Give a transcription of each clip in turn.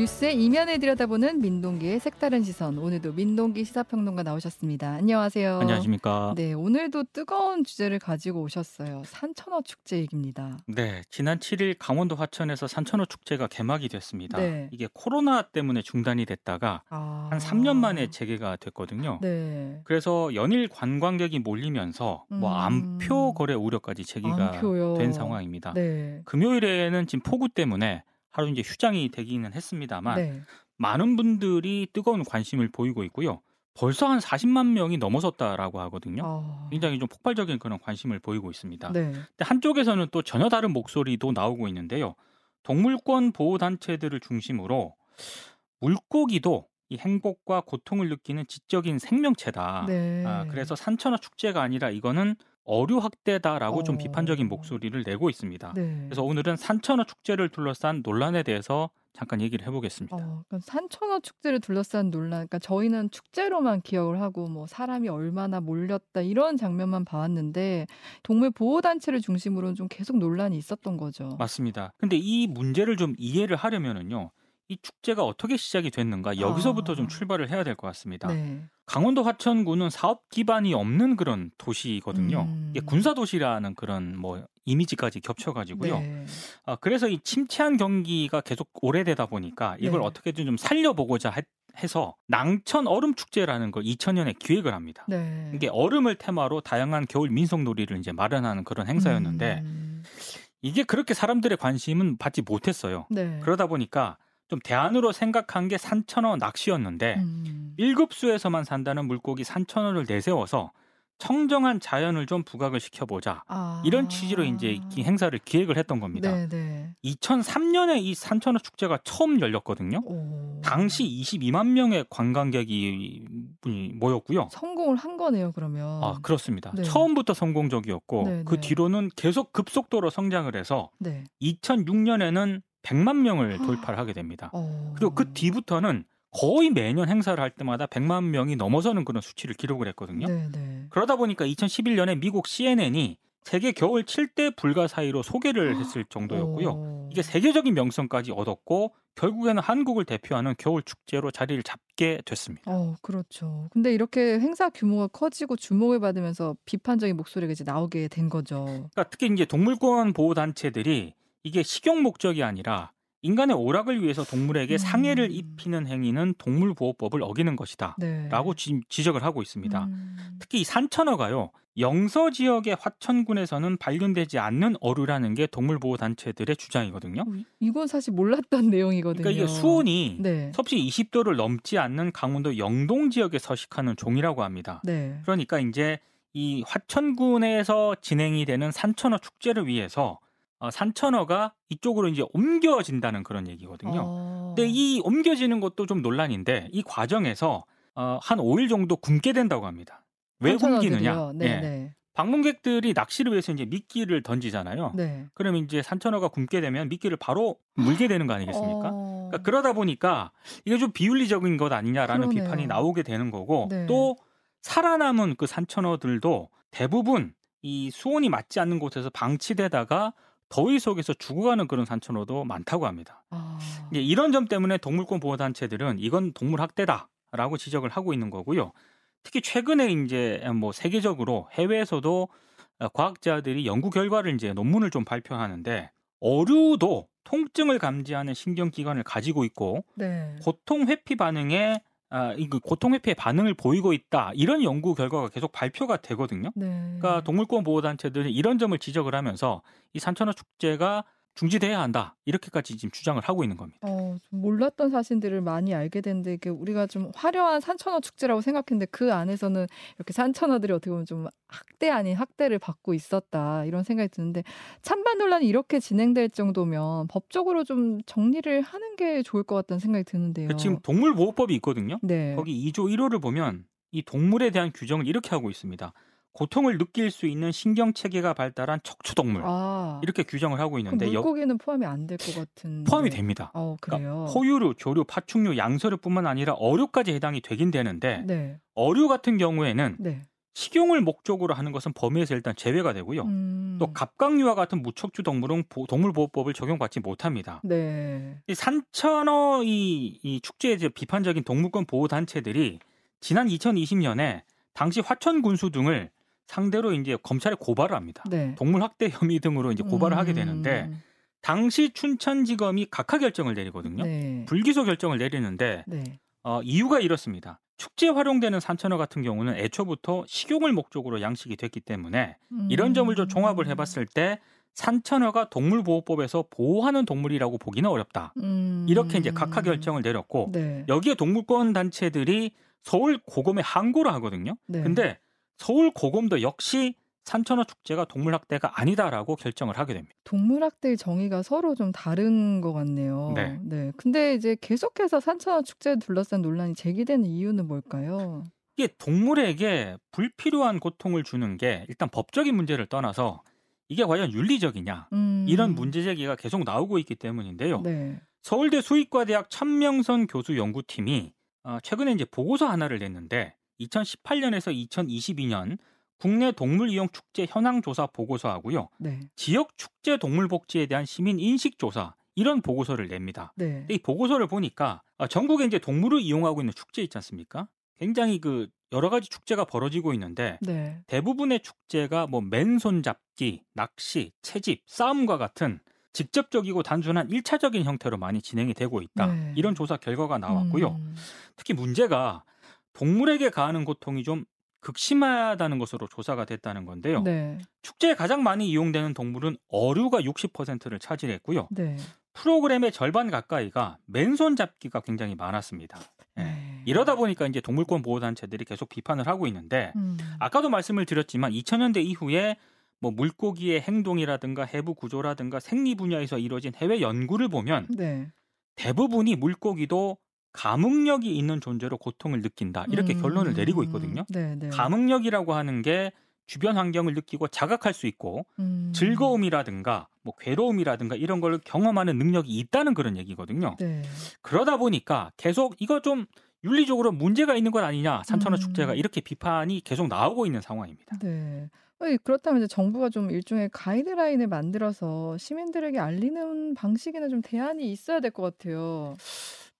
뉴스의 이면을 들여다보는 민동기의 색다른 시선. 오늘도 민동기 시사평론가 나오셨습니다. 안녕하세요. 안녕하십니까. 네, 오늘도 뜨거운 주제를 가지고 오셨어요. 산천어 축제 얘기입니다. 네, 지난 7일 강원도 화천에서 산천어 축제가 개막이 됐습니다. 네. 이게 코로나 때문에 중단이 됐다가 아. 한 3년 만에 재개가 됐거든요. 네. 그래서 연일 관광객이 몰리면서 뭐 음. 암표 거래 우려까지 제기가 암표요. 된 상황입니다. 네. 금요일에는 지금 폭우 때문에 하루 이제 휴장이 되기는 했습니다만 네. 많은 분들이 뜨거운 관심을 보이고 있고요. 벌써 한 40만 명이 넘어섰다라고 하거든요. 아. 굉장히 좀 폭발적인 그런 관심을 보이고 있습니다. 네. 근데 한쪽에서는 또 전혀 다른 목소리도 나오고 있는데요. 동물권 보호 단체들을 중심으로 물고기도 이 행복과 고통을 느끼는 지적인 생명체다. 네. 아, 그래서 산천어 축제가 아니라 이거는 어류 학대다라고 좀 어. 비판적인 목소리를 내고 있습니다. 네. 그래서 오늘은 산천어 축제를 둘러싼 논란에 대해서 잠깐 얘기를 해보겠습니다. 어, 그러니까 산천어 축제를 둘러싼 논란. 그러니까 저희는 축제로만 기억을 하고 뭐 사람이 얼마나 몰렸다 이런 장면만 봐왔는데 동물 보호 단체를 중심으로는 좀 계속 논란이 있었던 거죠. 맞습니다. 근데 이 문제를 좀 이해를 하려면은요. 이 축제가 어떻게 시작이 됐는가 여기서부터 아. 좀 출발을 해야 될 것 같습니다. 네. 강원도 화천군은 사업 기반이 없는 그런 도시거든요. 음. 군사 도시라는 그런 뭐 이미지까지 겹쳐가지고요. 네. 아, 그래서 이 침체한 경기가 계속 오래되다 보니까 이걸 네. 어떻게든 좀 살려보고자 했- 해서 낭천 얼음 축제라는 걸 2000년에 기획을 합니다. 네. 이게 얼음을 테마로 다양한 겨울 민속 놀이를 이제 마련하는 그런 행사였는데 음. 이게 그렇게 사람들의 관심은 받지 못했어요. 네. 그러다 보니까 좀 대안으로 생각한 게 산천어 낚시였는데 음. 1급수에서만 산다는 물고기 산천어를 내세워서 청정한 자연을 좀 부각을 시켜보자. 아. 이런 취지로 이제 이 행사를 기획을 했던 겁니다. 네, 네. 2003년에 이 산천어 축제가 처음 열렸거든요. 오. 당시 22만 명의 관광객이 모였고요. 성공을 한 거네요, 그러면. 아, 그렇습니다. 네. 처음부터 성공적이었고 네, 그 네. 뒤로는 계속 급속도로 성장을 해서 네. 2006년에는 100만 명을 돌파를 하게 됩니다. 어. 그리고 그 뒤부터는 거의 매년 행사를 할 때마다 100만 명이 넘어서는 그런 수치를 기록을 했거든요. 네, 네. 그러다 보니까 2011년에 미국 CNN이 세계 겨울 7대 불가 사이로 소개를 했을 정도였고요. 오. 이게 세계적인 명성까지 얻었고 결국에는 한국을 대표하는 겨울 축제로 자리를 잡게 됐습니다. 어, 그렇죠. 근데 이렇게 행사 규모가 커지고 주목을 받으면서 비판적인 목소리가 이제 나오게 된 거죠. 그러니까 특히 이제 동물권 보호 단체들이 이게 식용 목적이 아니라 인간의 오락을 위해서 동물에게 음. 상해를 입히는 행위는 동물보호법을 어기는 것이다. 네. 라고 지, 지적을 하고 있습니다. 음. 특히 이 산천어가요. 영서 지역의 화천군에서는 발견되지 않는 어류라는 게 동물보호 단체들의 주장이거든요. 어, 이- 이건 사실 몰랐던 내용이거든요. 그러니까 이게 수온이 네. 섭씨 20도를 넘지 않는 강원도 영동 지역에 서식하는 종이라고 합니다. 네. 그러니까 이제 이 화천군에서 진행이 되는 산천어 축제를 위해서 어, 산천어가 이쪽으로 이제 옮겨진다는 그런 얘기거든요. 어. 근데 이 옮겨지는 것도 좀 논란인데 이 과정에서 어, 한 5일 정도 굶게 된다고 합니다. 왜 굶기느냐? 네, 예. 네. 방문객들이 낚시를 위해서 이제 미끼를 던지잖아요. 네. 그러면 이제 산천어가 굶게 되면 미끼를 바로 물게 되는 거 아니겠습니까? 어. 그러니까 그러다 보니까 이게 좀 비윤리적인 것 아니냐라는 그러네요. 비판이 나오게 되는 거고 네. 또 살아남은 그 산천어들도 대부분 이 수온이 맞지 않는 곳에서 방치되다가 더위 속에서 죽어가는 그런 산천어도 많다고 합니다. 아. 이제 이런 점 때문에 동물권 보호 단체들은 이건 동물 학대다라고 지적을 하고 있는 거고요. 특히 최근에 이제 뭐 세계적으로 해외에서도 어, 과학자들이 연구 결과를 이제 논문을 좀 발표하는데 어류도 통증을 감지하는 신경기관을 가지고 있고 네. 고통 회피 반응에 아, 이그 고통 회피의 반응을 보이고 있다 이런 연구 결과가 계속 발표가 되거든요. 네. 그러니까 동물권 보호 단체들이 이런 점을 지적을 하면서 이 산천어 축제가 중지돼야 한다 이렇게까지 지금 주장을 하고 있는 겁니다. 어, 좀 몰랐던 사실들을 많이 알게 됐는데 이게 우리가 좀 화려한 산천어 축제라고 생각했는데 그 안에서는 이렇게 산천어들이 어떻게 보면 좀 학대 아닌 학대를 받고 있었다 이런 생각이 드는데 찬반 논란이 이렇게 진행될 정도면 법적으로 좀 정리를 하는 게 좋을 것 같다는 생각이 드는데요. 그 지금 동물보호법이 있거든요. 네. 거기 2조 1호를 보면 이 동물에 대한 규정을 이렇게 하고 있습니다. 고통을 느낄 수 있는 신경 체계가 발달한 척추동물 아, 이렇게 규정을 하고 있는데 여- 물고기는 포함이 안 될 것 같은 포함이 됩니다. 어, 그러니까 그래요. 포유류, 조류, 파충류, 양서류뿐만 아니라 어류까지 해당이 되긴 되는데 네. 어류 같은 경우에는 네. 식용을 목적으로 하는 것은 범위에서 일단 제외가 되고요. 음. 또 갑각류와 같은 무척주 동물은 보- 동물보호법을 적용받지 못합니다. 네. 이 산천어 이, 이 이제 비판적인 동물권 보호 단체들이 지난 2020년에 당시 화천 군수 등을 상대로 이제 검찰에 고발을 합니다. 네. 동물 학대 혐의 등으로 이제 고발을 하게 되는데 음. 당시 춘천지검이 각하 결정을 내리거든요. 네. 불기소 결정을 내리는데 네. 어, 이유가 이렇습니다. 축제에 활용되는 산천어 같은 경우는 애초부터 식용을 목적으로 양식이 됐기 때문에 이런 점을 좀 종합을 음. 해봤을 때 산천어가 동물보호법에서 보호하는 동물이라고 보기는 어렵다. 음. 이렇게 이제 각하 결정을 내렸고 네. 여기에 동물권 단체들이 서울 고검에 항고를 하거든요. 네. 근데 서울 고검도 역시 산천어 축제가 동물 학대가 아니다라고 결정을 하게 됩니다. 동물학대의 정의가 서로 좀 다른 것 같네요. 네. 근데 이제 계속해서 산천어 축제를 둘러싼 논란이 제기되는 이유는 뭘까요? 이게 동물에게 불필요한 고통을 주는 게 일단 법적인 문제를 떠나서 이게 과연 윤리적이냐 음. 이런 문제 제기가 계속 나오고 있기 때문인데요. 네. 서울대 수의과대학 천명선 교수 연구팀이 어, 최근에 이제 보고서 하나를 냈는데 2018년에서 2022년 국내 동물 이용 축제 현황 조사 보고서하고요. 네. 지역 축제 동물 복지에 대한 시민 인식 조사 이런 보고서를 냅니다. 네. 이 보고서를 보니까 어, 전국에 이제 동물을 이용하고 있는 축제 있지 않습니까? 굉장히 그 여러 가지 축제가 벌어지고 있는데 네. 대부분의 축제가 뭐 맨손 잡기, 낚시, 채집, 싸움과 같은 직접적이고 단순한 일차적인 형태로 많이 진행이 되고 있다. 네. 이런 조사 결과가 나왔고요. 음. 특히 문제가 동물에게 가하는 고통이 좀 극심하다는 것으로 조사가 됐다는 건데요. 네. 축제에 가장 많이 이용되는 동물은 어류가 60%를 차지했고요. 네. 프로그램의 절반 가까이가 맨손 잡기가 굉장히 많았습니다. 예. 네. 이러다 보니까 이제 동물권 보호 단체들이 계속 비판을 하고 있는데 음. 아까도 말씀을 드렸지만 2000년대 이후에 뭐 물고기의 행동이라든가 해부 구조라든가 생리 분야에서 이루어진 해외 연구를 보면 네. 대부분이 물고기도 감흥력이 있는 존재로 고통을 느낀다 이렇게 음. 결론을 내리고 있거든요. 네, 네. 감흥력이라고 하는 게 주변 환경을 느끼고 자각할 수 있고 음. 즐거움이라든가 뭐 괴로움이라든가 이런 걸 경험하는 능력이 있다는 그런 얘기거든요. 네. 그러다 보니까 계속 이거 좀 윤리적으로 문제가 있는 것 아니냐 산천어 음. 축제가 이렇게 비판이 계속 나오고 있는 상황입니다. 네. 그렇다면 이제 정부가 좀 일종의 가이드라인을 만들어서 시민들에게 알리는 방식이나 좀 대안이 있어야 될 것 같아요.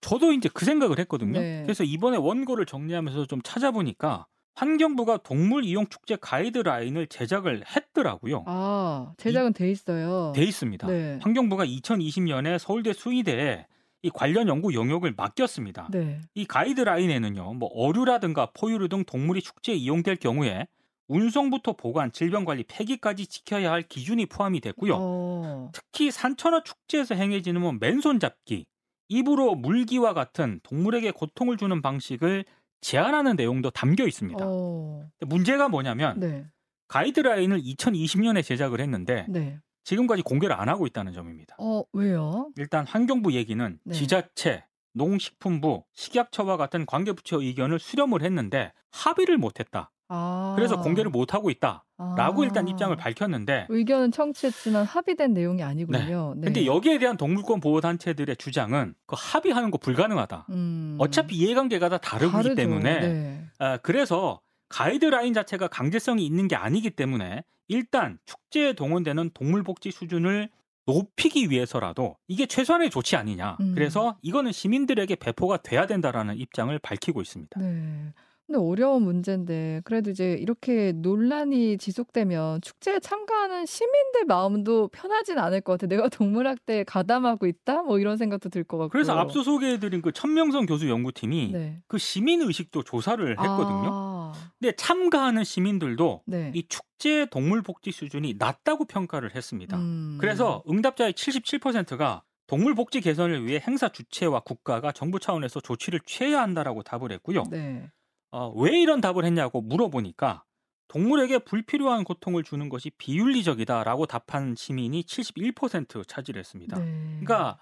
저도 이제 그 생각을 했거든요. 네. 그래서 이번에 원고를 정리하면서 좀 찾아보니까 환경부가 동물 이용 축제 가이드라인을 제작을 했더라고요. 아, 제작은 돼 있어요. 돼 있습니다. 네. 환경부가 2020년에 서울대 수의대에 이 관련 연구 영역을 맡겼습니다. 네. 이 가이드라인에는요, 뭐 어류라든가 포유류 등 동물이 축제에 이용될 경우에 운송부터 보관, 질병 관리, 폐기까지 지켜야 할 기준이 포함이 됐고요. 어. 특히 산천어 축제에서 행해지는 뭐 맨손 잡기, 입으로 물기와 같은 동물에게 고통을 주는 방식을 제한하는 내용도 담겨 있습니다. 어. 문제가 뭐냐면 네. 가이드라인을 2020년에 제작을 했는데 네. 지금까지 공개를 안 하고 있다는 점입니다. 어, 왜요? 일단 환경부 얘기는 네. 지자체, 농식품부, 식약처와 같은 관계부처 의견을 수렴을 했는데 합의를 못했다. 아. 그래서 공개를 못 하고 있다라고 아. 일단 입장을 밝혔는데 의견은 청취했지만 합의된 내용이 아니군요. 네. 근데 여기에 대한 동물권 보호 단체들의 주장은 그 합의하는 거 불가능하다. 음. 어차피 이해관계가 다 다르기 다르죠. 때문에 네. 아, 그래서 가이드라인 자체가 강제성이 있는 게 아니기 때문에 일단 축제에 동원되는 동물복지 수준을 높이기 위해서라도 이게 최소한의 조치 아니냐. 음. 그래서 이거는 시민들에게 배포가 돼야 된다라는 입장을 밝히고 있습니다. 네. 근데 어려운 문제인데 그래도 이제 이렇게 논란이 지속되면 축제에 참가하는 시민들 마음도 편하진 않을 것 같아. 내가 동물학대에 가담하고 있다? 뭐 이런 생각도 들 것 같고. 그래서 앞서 소개해드린 그 천명성 교수 연구팀이 네. 그 시민 의식도 조사를 했거든요. 아, 근데 참가하는 시민들도 네. 이 축제 동물 복지 수준이 낮다고 평가를 했습니다. 음. 그래서 응답자의 77%가 동물 복지 개선을 위해 행사 주체와 국가가 정부 차원에서 조치를 취해야 한다라고 답을 했고요. 네. 어, 왜 이런 답을 했냐고 물어보니까 동물에게 불필요한 고통을 주는 것이 비윤리적이다라고 답한 시민이 71% 차지했습니다. 네. 그러니까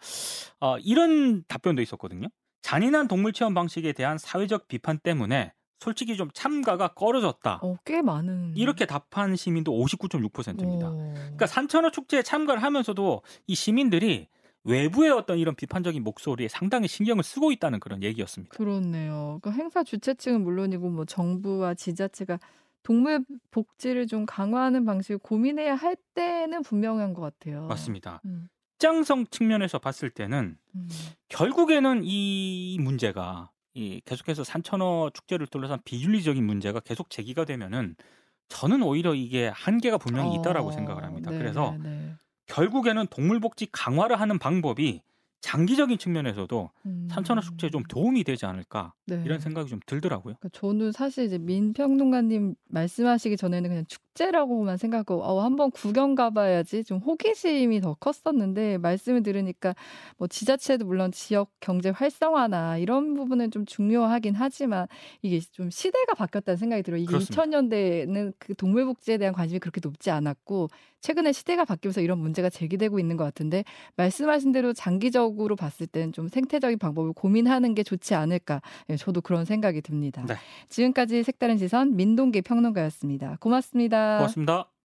어, 이런 답변도 있었거든요. 잔인한 동물 체험 방식에 대한 사회적 비판 때문에 솔직히 좀 참가가 꺼려졌다. 어, 꽤 많은 이렇게 답한 시민도 59.6%입니다. 오. 그러니까 산천어 축제에 참가를 하면서도 이 시민들이 외부의 어떤 이런 비판적인 목소리에 상당히 신경을 쓰고 있다는 그런 얘기였습니다. 그렇네요. 그 행사 주최 측은 물론이고 뭐 정부와 지자체가 동물 복지를 좀 강화하는 방식을 고민해야 할 때는 분명한 것 같아요. 맞습니다. 음. 입장성 측면에서 봤을 때는 음. 결국에는 이 문제가 이 계속해서 산천어 축제를 둘러싼 비윤리적인 문제가 계속 제기가 되면은 저는 오히려 이게 한계가 분명히 있다라고 어, 생각을 합니다. 네, 그래서 네, 네. 결국에는 동물복지 강화를 하는 방법이 장기적인 측면에서도 산천어 축제에 좀 음. 도움이 되지 않을까 네. 이런 생각이 좀 들더라고요. 그러니까 저는 사실 이제 민평론가님 말씀하시기 전에는 그냥 축 제라고만 생각하고 어, 한번 구경 가봐야지 좀 호기심이 더 컸었는데 말씀을 들으니까 뭐 지자체도 물론 지역 경제 활성화나 이런 부분은 좀 중요하긴 하지만 이게 좀 시대가 바뀌었다는 생각이 들어요. 이게 그렇습니다. 2000년대에는 그 동물복지에 대한 관심이 그렇게 높지 않았고 최근에 시대가 바뀌면서 이런 문제가 제기되고 있는 것 같은데 말씀하신 대로 장기적으로 봤을 때는 좀 생태적인 방법을 고민하는 게 좋지 않을까. 예, 저도 그런 생각이 듭니다. 네. 지금까지 색다른 시선 민동기 평론가였습니다. 고맙습니다. 고맙습니다.